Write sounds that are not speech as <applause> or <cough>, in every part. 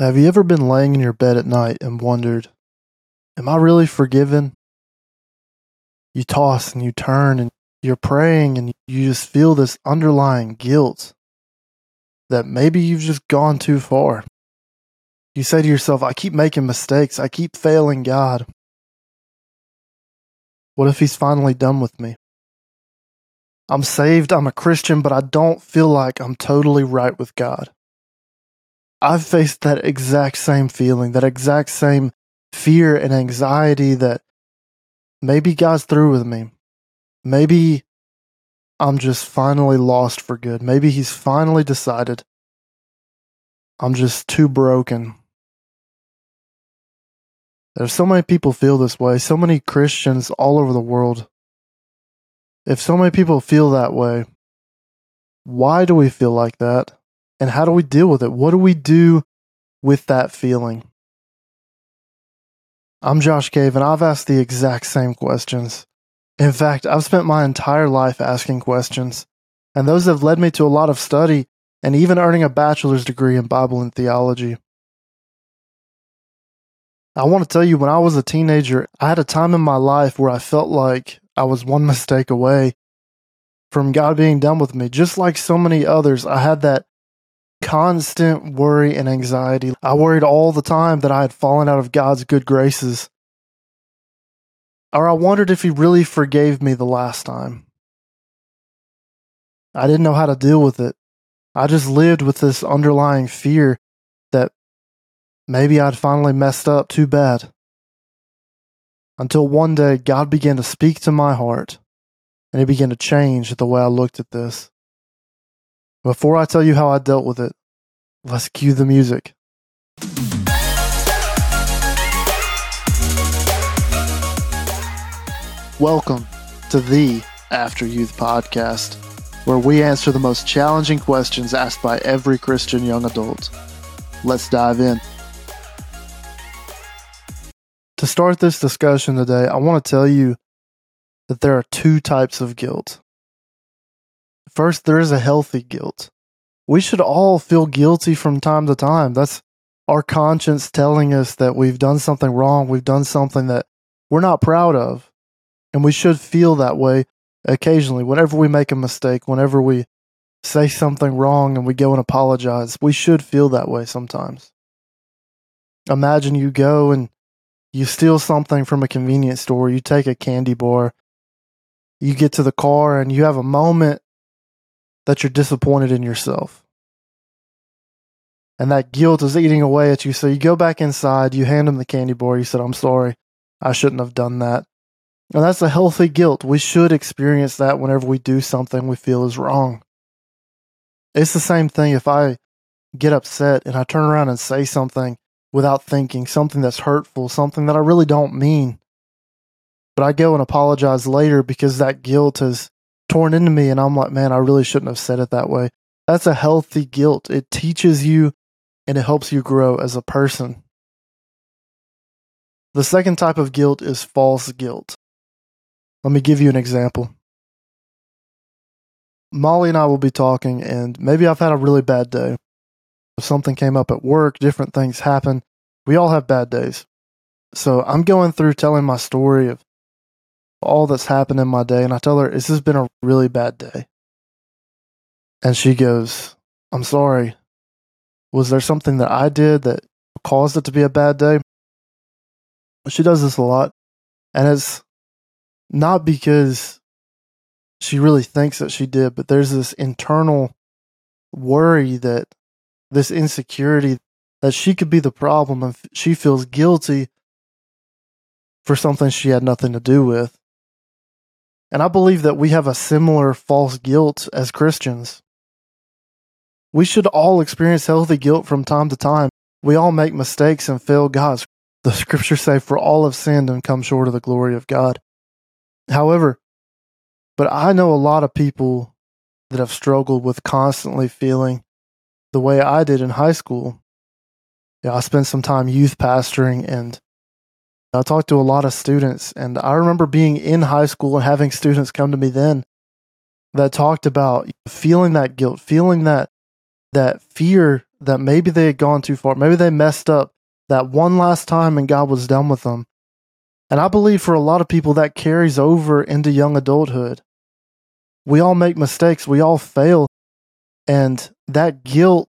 Have you ever been laying in your bed at night and wondered, Am I really forgiven? You toss and you turn and you're praying and you just feel this underlying guilt that maybe you've just gone too far. You say to yourself, I keep making mistakes, I keep failing God. What if He's finally done with me? I'm saved, I'm a Christian, but I don't feel like I'm totally right with God. I've faced that exact same feeling, that exact same fear and anxiety that maybe God's through with me. Maybe I'm just finally lost for good. Maybe He's finally decided I'm just too broken. There's so many people feel this way, so many Christians all over the world. If so many people feel that way, why do we feel like that? And how do we deal with it? What do we do with that feeling? I'm Josh Kave, and I've asked the exact same questions. In fact, I've spent my entire life asking questions, and those have led me to a lot of study and even earning a bachelor's degree in Bible and theology. I want to tell you, when I was a teenager, I had a time in my life where I felt like I was one <laughs> mistake away from God being done with me. Just like so many others, I had that constant worry and anxiety. I worried all the time that I had fallen out of God's good graces. Or I wondered if He really forgave me the last time. I didn't know how to deal with it. I just lived with this underlying fear that maybe I'd finally messed up too bad. Until one day, God began to speak to my heart and He began to change the way I looked at this. Before I tell you how I dealt with it, let's cue the music. Welcome to the After Youth Podcast, where we answer the most challenging questions asked by every Christian young adult. Let's dive in. To start this discussion today, I want to tell you that there are two types of guilt. First, there is a healthy guilt. We should all feel guilty from time to time. That's our conscience telling us that we've done something wrong, we've done something that we're not proud of. And we should feel that way occasionally. Whenever we make a mistake, whenever we say something wrong and we go and apologize, we should feel that way sometimes. Imagine you go and you steal something from a convenience store, you take a candy bar, you get to the car and you have a moment that you're disappointed in yourself. And that guilt is eating away at you. So you go back inside, you hand him the candy bar, you said, I'm sorry, I shouldn't have done that. And that's a healthy guilt. We should experience that whenever we do something we feel is wrong. It's the same thing if I get upset and I turn around and say something without thinking, something that's hurtful, something that I really don't mean. But I go and apologize later because that guilt has torn into me and I'm like, man, I really shouldn't have said it that way. That's a healthy guilt. It teaches you and it helps you grow as a person. The second type of guilt is false guilt. Let me give you an example. Molly and I will be talking, and maybe I've had a really bad day. Something came up at work, different things happen. We all have bad days. So I'm going through telling my story of all that's happened in my day. And I tell her, This has been a really bad day. And she goes, I'm sorry. Was there something that I did that caused it to be a bad day? She does this a lot. And it's not because she really thinks that she did, but there's this internal worry that this insecurity that she could be the problem and she feels guilty for something she had nothing to do with. And I believe that we have a similar false guilt as Christians. We should all experience healthy guilt from time to time. We all make mistakes and fail God. The scriptures say, For all have sinned and come short of the glory of God. However, but I know a lot of people that have struggled with constantly feeling the way I did in high school. Yeah, I spent some time youth pastoring and I talked to a lot of students, and I remember being in high school and having students come to me then that talked about feeling that guilt, feeling that that fear that maybe they had gone too far, maybe they messed up that one last time and God was done with them. And I believe for a lot of people that carries over into young adulthood. We all make mistakes, we all fail, and that guilt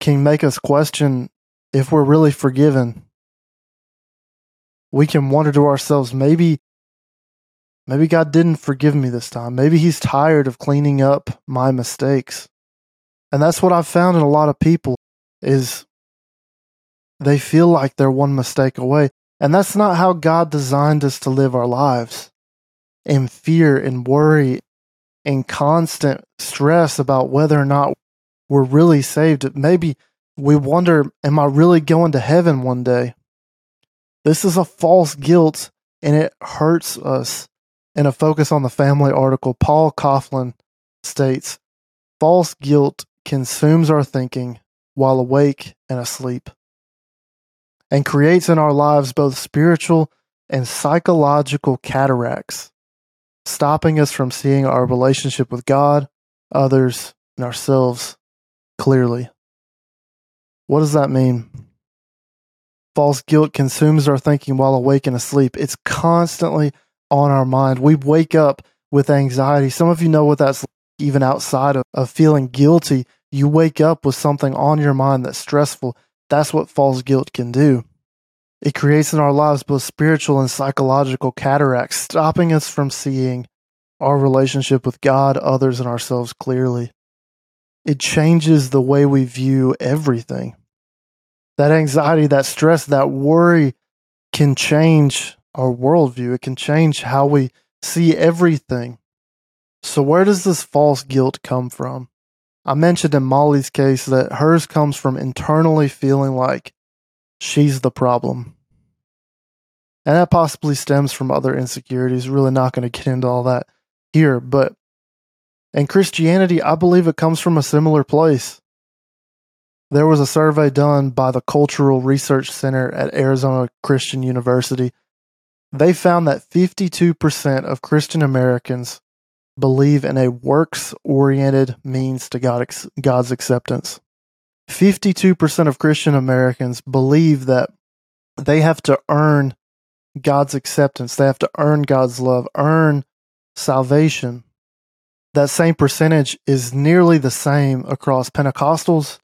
can make us question if we're really forgiven. We can wonder to ourselves, maybe maybe God didn't forgive me this time. Maybe he's tired of cleaning up my mistakes. And that's what I've found in a lot of people is they feel like they're one mistake away. And that's not how God designed us to live our lives. In fear and worry and constant stress about whether or not we're really saved. Maybe we wonder, am I really going to heaven one day? This is a false guilt and it hurts us. In a Focus on the Family article, Paul Coughlin states false guilt consumes our thinking while awake and asleep and creates in our lives both spiritual and psychological cataracts, stopping us from seeing our relationship with God, others, and ourselves clearly. What does that mean? False guilt consumes our thinking while awake and asleep. It's constantly on our mind. We wake up with anxiety. Some of you know what that's like, even outside of, of feeling guilty. You wake up with something on your mind that's stressful. That's what false guilt can do. It creates in our lives both spiritual and psychological cataracts, stopping us from seeing our relationship with God, others, and ourselves clearly. It changes the way we view everything. That anxiety, that stress, that worry can change our worldview. It can change how we see everything. So, where does this false guilt come from? I mentioned in Molly's case that hers comes from internally feeling like she's the problem. And that possibly stems from other insecurities. Really not going to get into all that here, but in Christianity, I believe it comes from a similar place. There was a survey done by the Cultural Research Center at Arizona Christian University. They found that 52% of Christian Americans believe in a works oriented means to God, God's acceptance. 52% of Christian Americans believe that they have to earn God's acceptance, they have to earn God's love, earn salvation. That same percentage is nearly the same across Pentecostals,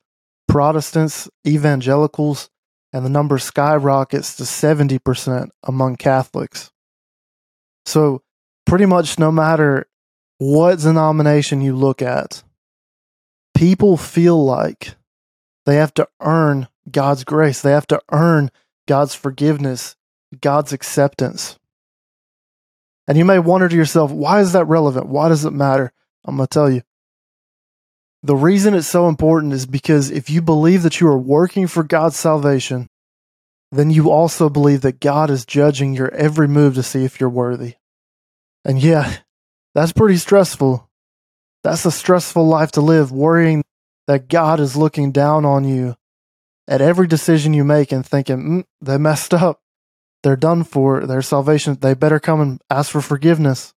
Protestants, evangelicals, and the number skyrockets to 70% among Catholics. So, pretty much no matter what denomination you look at, people feel like they have to earn God's grace. They have to earn God's forgiveness, God's acceptance. And you may wonder to yourself, why is that relevant? Why does it matter? I'm going to tell you. The reason it's so important is because if you believe that you are working for God's salvation, then you also believe that God is judging your every move to see if you're worthy. And yeah, that's pretty stressful. That's a stressful life to live, worrying that God is looking down on you at every decision you make and thinking, mm, they messed up. They're done for. Their salvation, they better come and ask for forgiveness.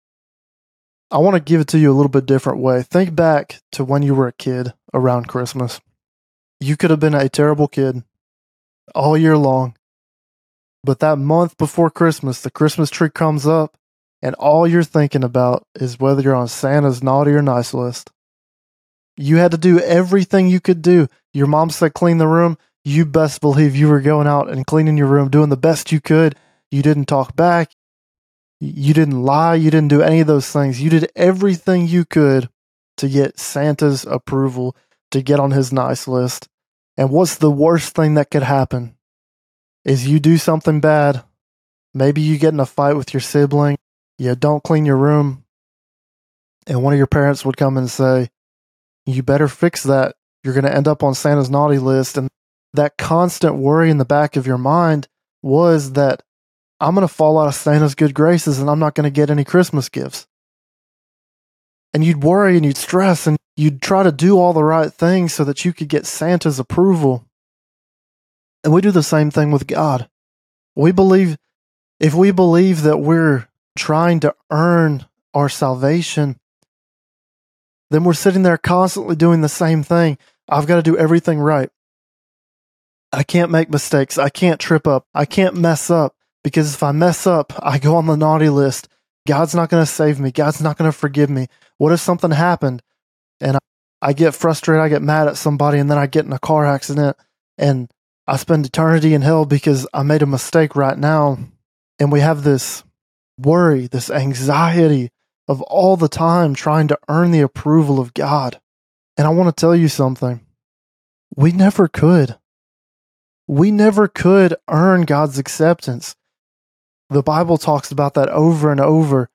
I want to give it to you a little bit different way. Think back to when you were a kid around Christmas. You could have been a terrible kid all year long. But that month before Christmas, the Christmas tree comes up and all you're thinking about is whether you're on Santa's naughty or nice list. You had to do everything you could do. Your mom said clean the room. You best believe you were going out and cleaning your room, doing the best you could. You didn't talk back. You didn't lie. You didn't do any of those things. You did everything you could to get Santa's approval, to get on his nice list. And what's the worst thing that could happen? Is you do something bad. Maybe you get in a fight with your sibling you don't clean your room, and one of your parents would come and say, You better fix that. You're going to end up on Santa's naughty list. And that constant worry in the back of your mind was that I'm going to fall out of Santa's good graces and I'm not going to get any Christmas gifts. And you'd worry and you'd stress and you'd try to do all the right things so that you could get Santa's approval. And we do the same thing with God. We believe, if we believe that we're trying to earn our salvation, then we're sitting there constantly doing the same thing. I've got to do everything right. I can't make mistakes. I can't trip up. I can't mess up because if I mess up, I go on the naughty list. God's not going to save me. God's not going to forgive me. What if something happened and I, I get frustrated? I get mad at somebody and then I get in a car accident and I spend eternity in hell because I made a mistake right now. And we have this worry, this anxiety of all the time trying to earn the approval of God. And I want to tell you something. We never could. We never could earn God's acceptance. The Bible talks about that over and over.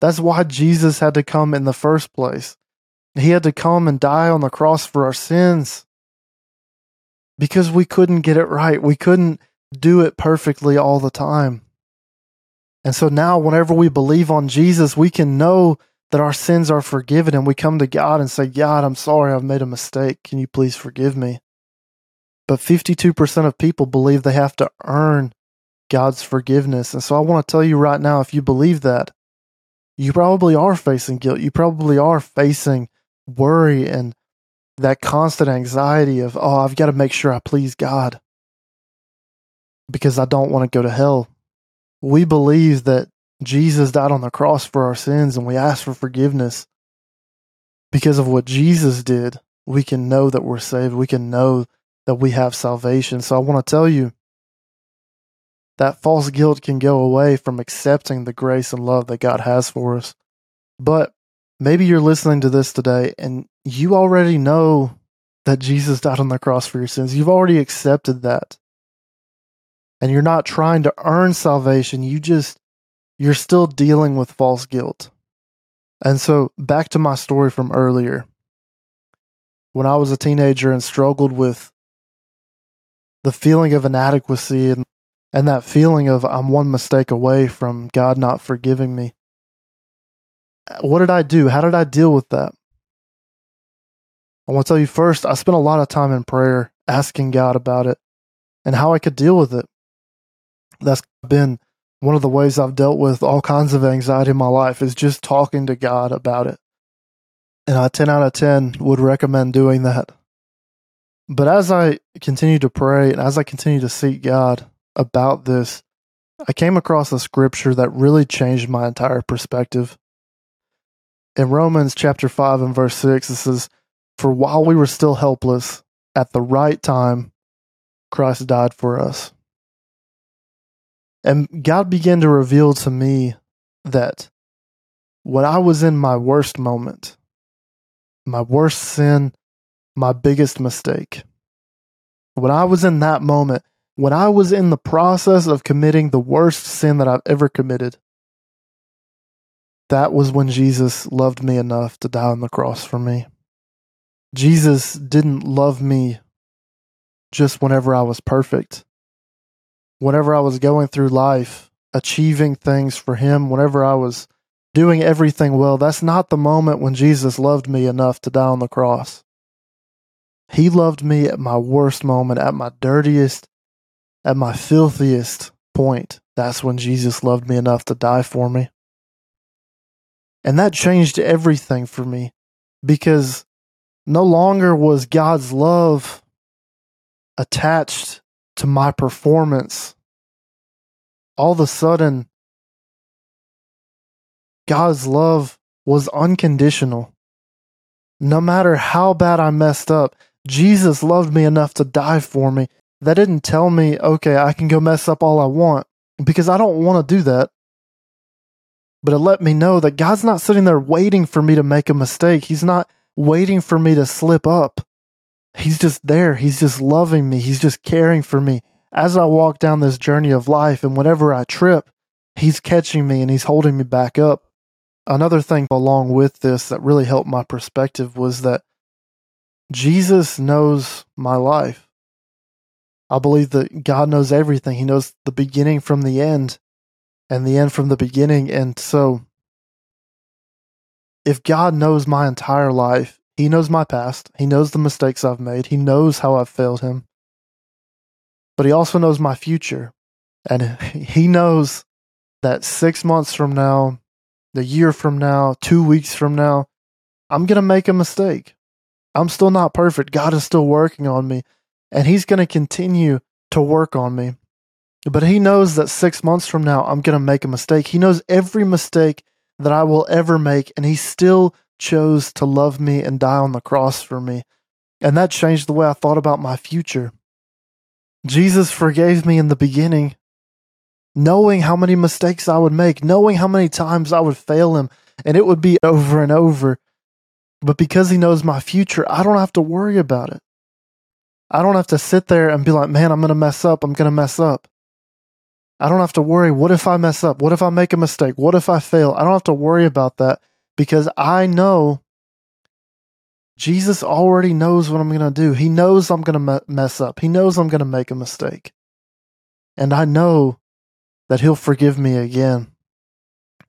That's why Jesus had to come in the first place. He had to come and die on the cross for our sins because we couldn't get it right. We couldn't do it perfectly all the time. And so now, whenever we believe on Jesus, we can know that our sins are forgiven and we come to God and say, God, I'm sorry, I've made a mistake. Can you please forgive me? But 52% of people believe they have to earn God's forgiveness. And so I want to tell you right now if you believe that, you probably are facing guilt. You probably are facing worry and that constant anxiety of, oh, I've got to make sure I please God because I don't want to go to hell. We believe that Jesus died on the cross for our sins and we ask for forgiveness. Because of what Jesus did, we can know that we're saved. We can know that we have salvation. So I want to tell you that false guilt can go away from accepting the grace and love that God has for us. But maybe you're listening to this today and you already know that Jesus died on the cross for your sins. You've already accepted that. And you're not trying to earn salvation. You just, you're still dealing with false guilt. And so back to my story from earlier. When I was a teenager and struggled with the feeling of inadequacy and, and that feeling of I'm one mistake away from God not forgiving me. What did I do? How did I deal with that? I want to tell you first, I spent a lot of time in prayer asking God about it and how I could deal with it. That's been one of the ways I've dealt with all kinds of anxiety in my life is just talking to God about it. And I 10 out of 10 would recommend doing that. But as I continue to pray and as I continue to seek God about this, I came across a scripture that really changed my entire perspective. In Romans chapter 5 and verse 6, it says, For while we were still helpless, at the right time, Christ died for us. And God began to reveal to me that when I was in my worst moment, my worst sin, my biggest mistake, when I was in that moment, when I was in the process of committing the worst sin that I've ever committed, that was when Jesus loved me enough to die on the cross for me. Jesus didn't love me just whenever I was perfect whenever I was going through life, achieving things for Him, whenever I was doing everything well, that's not the moment when Jesus loved me enough to die on the cross. He loved me at my worst moment, at my dirtiest, at my filthiest point. That's when Jesus loved me enough to die for me. And that changed everything for me because no longer was God's love attached to my performance, all of a sudden, God's love was unconditional. No matter how bad I messed up, Jesus loved me enough to die for me. That didn't tell me, okay, I can go mess up all I want because I don't want to do that. But it let me know that God's not sitting there waiting for me to make a mistake. He's not waiting for me to slip up. He's just there. He's just loving me. He's just caring for me. As I walk down this journey of life, and whenever I trip, He's catching me and He's holding me back up. Another thing along with this that really helped my perspective was that Jesus knows my life. I believe that God knows everything. He knows the beginning from the end and the end from the beginning. And so, if God knows my entire life, he knows my past. He knows the mistakes I've made. He knows how I've failed him. But he also knows my future. And <laughs> he knows that six months from now, the year from now, two weeks from now, I'm going to make a mistake. I'm still not perfect. God is still working on me, and He's going to continue to work on me. But He knows that six months from now, I'm going to make a mistake. He knows every mistake that I will ever make, and He still chose to love me and die on the cross for me. And that changed the way I thought about my future. Jesus forgave me in the beginning, knowing how many mistakes I would make, knowing how many times I would fail Him, and it would be over and over. But because He knows my future, I don't have to worry about it. I don't have to sit there and be like, man, I'm going to mess up. I'm going to mess up. I don't have to worry. What if I mess up? What if I make a mistake? What if I fail? I don't have to worry about that because I know Jesus already knows what I'm going to do. He knows I'm going to mess up. He knows I'm going to make a mistake. And I know that He'll forgive me again.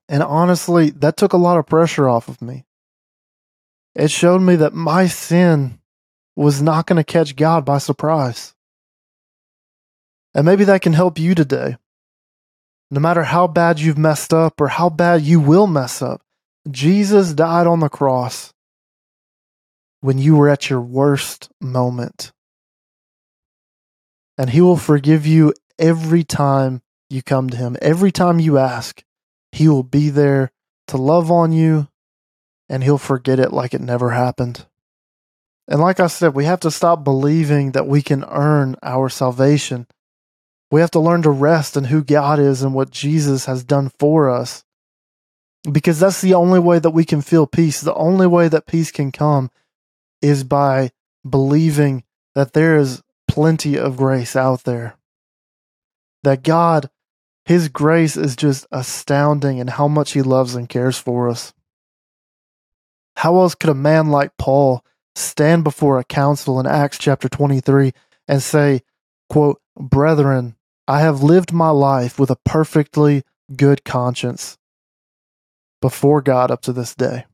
And honestly, that took a lot of pressure off of me. It showed me that my sin was not going to catch God by surprise. And maybe that can help you today. No matter how bad you've messed up or how bad you will mess up, Jesus died on the cross when you were at your worst moment. And He will forgive you every time you come to Him. Every time you ask, He will be there to love on you and He'll forget it like it never happened. And like I said, we have to stop believing that we can earn our salvation. We have to learn to rest in who God is and what Jesus has done for us. Because that's the only way that we can feel peace. The only way that peace can come is by believing that there is plenty of grace out there. That God, His grace is just astounding in how much He loves and cares for us. How else could a man like Paul stand before a council in Acts chapter 23 and say, quote, Brethren, I have lived my life with a perfectly good conscience before God up to this day.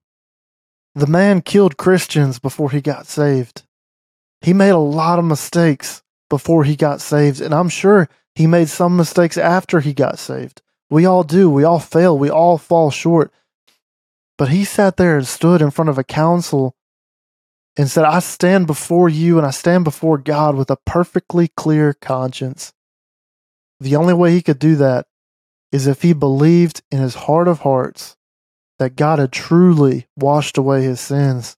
The man killed Christians before he got saved. He made a lot of mistakes before he got saved, and I'm sure he made some mistakes after he got saved. We all do. We all fail. We all fall short. But he sat there and stood in front of a council and said, I stand before you and I stand before God with a perfectly clear conscience. The only way he could do that is if he believed in his heart of hearts that God had truly washed away his sins.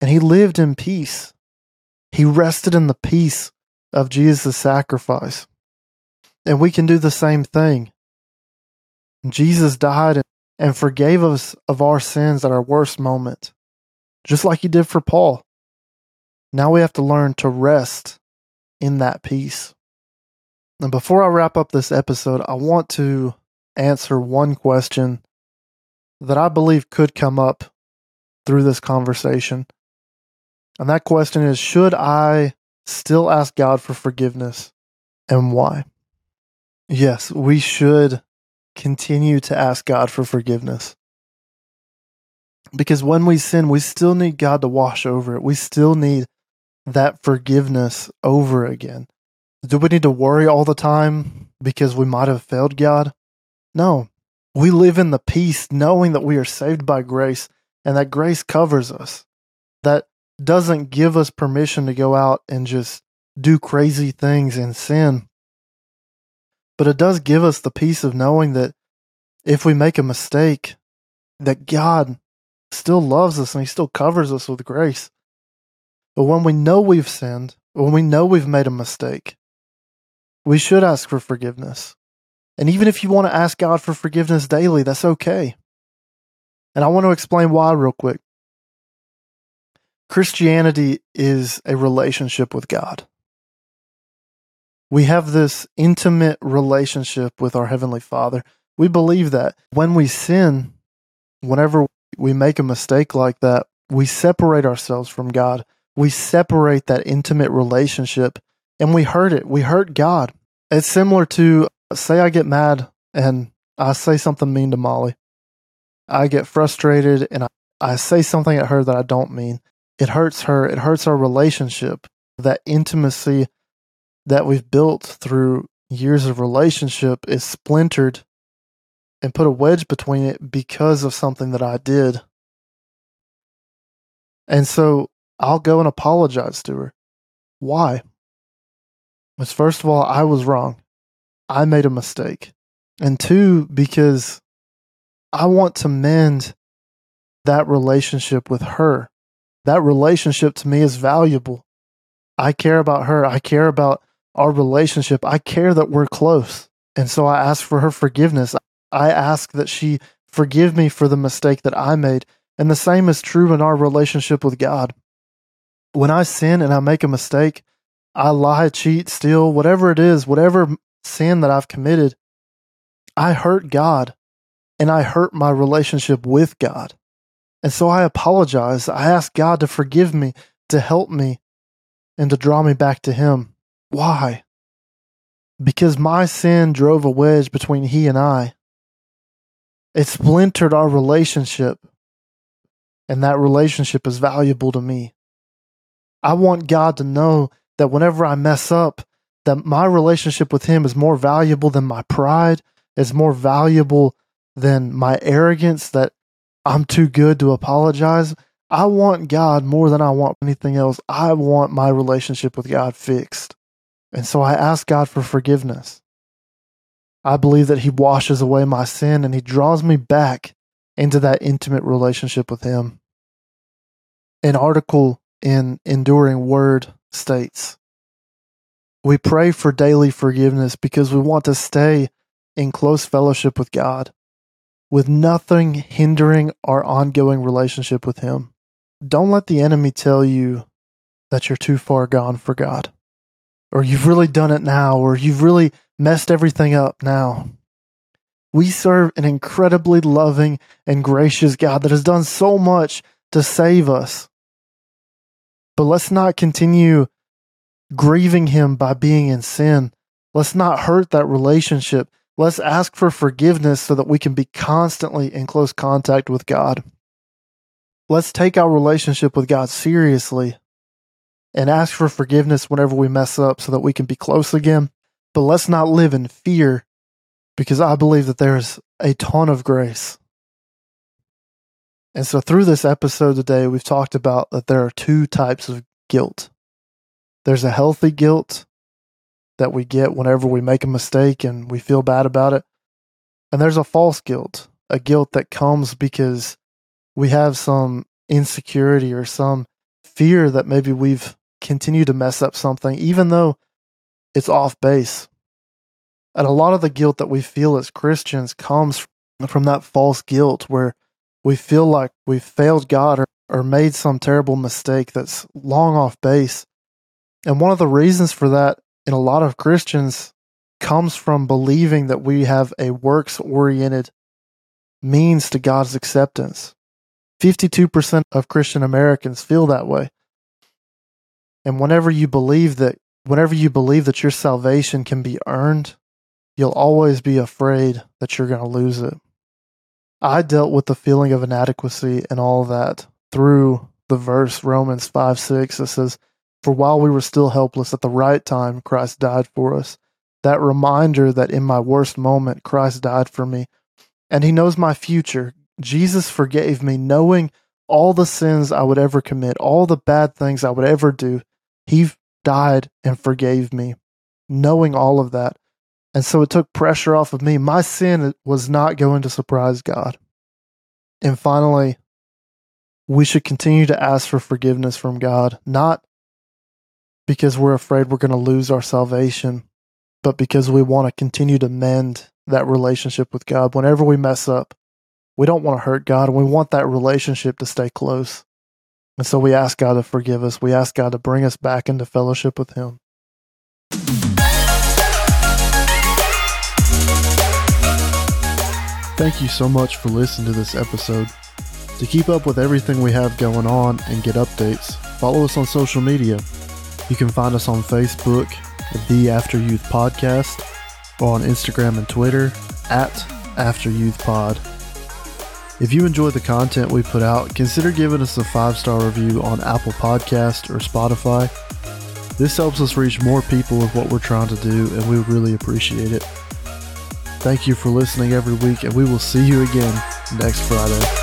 And he lived in peace. He rested in the peace of Jesus' sacrifice. And we can do the same thing. Jesus died and forgave us of our sins at our worst moment, just like he did for Paul. Now we have to learn to rest in that peace. And before I wrap up this episode, I want to answer one question that I believe could come up through this conversation. And that question is Should I still ask God for forgiveness and why? Yes, we should continue to ask God for forgiveness. Because when we sin, we still need God to wash over it. We still need that forgiveness over again. Do we need to worry all the time because we might have failed God? No, we live in the peace knowing that we are saved by grace and that grace covers us. That doesn't give us permission to go out and just do crazy things and sin. But it does give us the peace of knowing that if we make a mistake, that God still loves us and He still covers us with grace. But when we know we've sinned, when we know we've made a mistake, we should ask for forgiveness. And even if you want to ask God for forgiveness daily, that's okay. And I want to explain why real quick. Christianity is a relationship with God. We have this intimate relationship with our Heavenly Father. We believe that when we sin, whenever we make a mistake like that, we separate ourselves from God. We separate that intimate relationship and we hurt it. We hurt God. It's similar to say I get mad and I say something mean to Molly. I get frustrated and I, I say something at her that I don't mean. It hurts her. It hurts our relationship. That intimacy that we've built through years of relationship is splintered and put a wedge between it because of something that I did. And so I'll go and apologize to her. Why? Because first of all, I was wrong. I made a mistake. And two, because I want to mend that relationship with her. That relationship to me is valuable. I care about her. I care about our relationship. I care that we're close. And so I ask for her forgiveness. I ask that she forgive me for the mistake that I made. And the same is true in our relationship with God. When I sin and I make a mistake, I lie, cheat, steal, whatever it is, whatever sin that I've committed, I hurt God and I hurt my relationship with God. And so I apologize. I ask God to forgive me, to help me, and to draw me back to Him. Why? Because my sin drove a wedge between He and I. It splintered our relationship, and that relationship is valuable to me. I want God to know that whenever I mess up, that my relationship with Him is more valuable than my pride, is more valuable than my arrogance that I'm too good to apologize. I want God more than I want anything else. I want my relationship with God fixed. And so I ask God for forgiveness. I believe that He washes away my sin and He draws me back into that intimate relationship with Him. An article in Enduring Word states We pray for daily forgiveness because we want to stay in close fellowship with God, with nothing hindering our ongoing relationship with Him. Don't let the enemy tell you that you're too far gone for God, or you've really done it now, or you've really messed everything up now. We serve an incredibly loving and gracious God that has done so much to save us. But let's not continue grieving Him by being in sin. Let's not hurt that relationship. Let's ask for forgiveness so that we can be constantly in close contact with God. Let's take our relationship with God seriously and ask for forgiveness whenever we mess up so that we can be close again. But let's not live in fear because I believe that there is a ton of grace. And so, through this episode today, we've talked about that there are two types of guilt. There's a healthy guilt that we get whenever we make a mistake and we feel bad about it. And there's a false guilt, a guilt that comes because we have some insecurity or some fear that maybe we've continued to mess up something, even though it's off base. And a lot of the guilt that we feel as Christians comes from that false guilt where we feel like we've failed God or, or made some terrible mistake that's long off base. And one of the reasons for that in a lot of Christians comes from believing that we have a works oriented means to God's acceptance. 52% of Christian Americans feel that way. And whenever you believe that whenever you believe that your salvation can be earned, you'll always be afraid that you're going to lose it. I dealt with the feeling of inadequacy and all that through the verse Romans 5 6 that says, For while we were still helpless at the right time, Christ died for us. That reminder that in my worst moment, Christ died for me. And he knows my future. Jesus forgave me, knowing all the sins I would ever commit, all the bad things I would ever do. He died and forgave me, knowing all of that. And so it took pressure off of me. My sin was not going to surprise God. And finally, we should continue to ask for forgiveness from God, not because we're afraid we're going to lose our salvation, but because we want to continue to mend that relationship with God. Whenever we mess up, we don't want to hurt God and we want that relationship to stay close. And so we ask God to forgive us. We ask God to bring us back into fellowship with Him. Thank you so much for listening to this episode. To keep up with everything we have going on and get updates, follow us on social media. You can find us on Facebook at The After Youth Podcast or on Instagram and Twitter at After Youth Pod. If you enjoy the content we put out, consider giving us a five star review on Apple Podcast or Spotify. This helps us reach more people with what we're trying to do, and we really appreciate it. Thank you for listening every week, and we will see you again next Friday.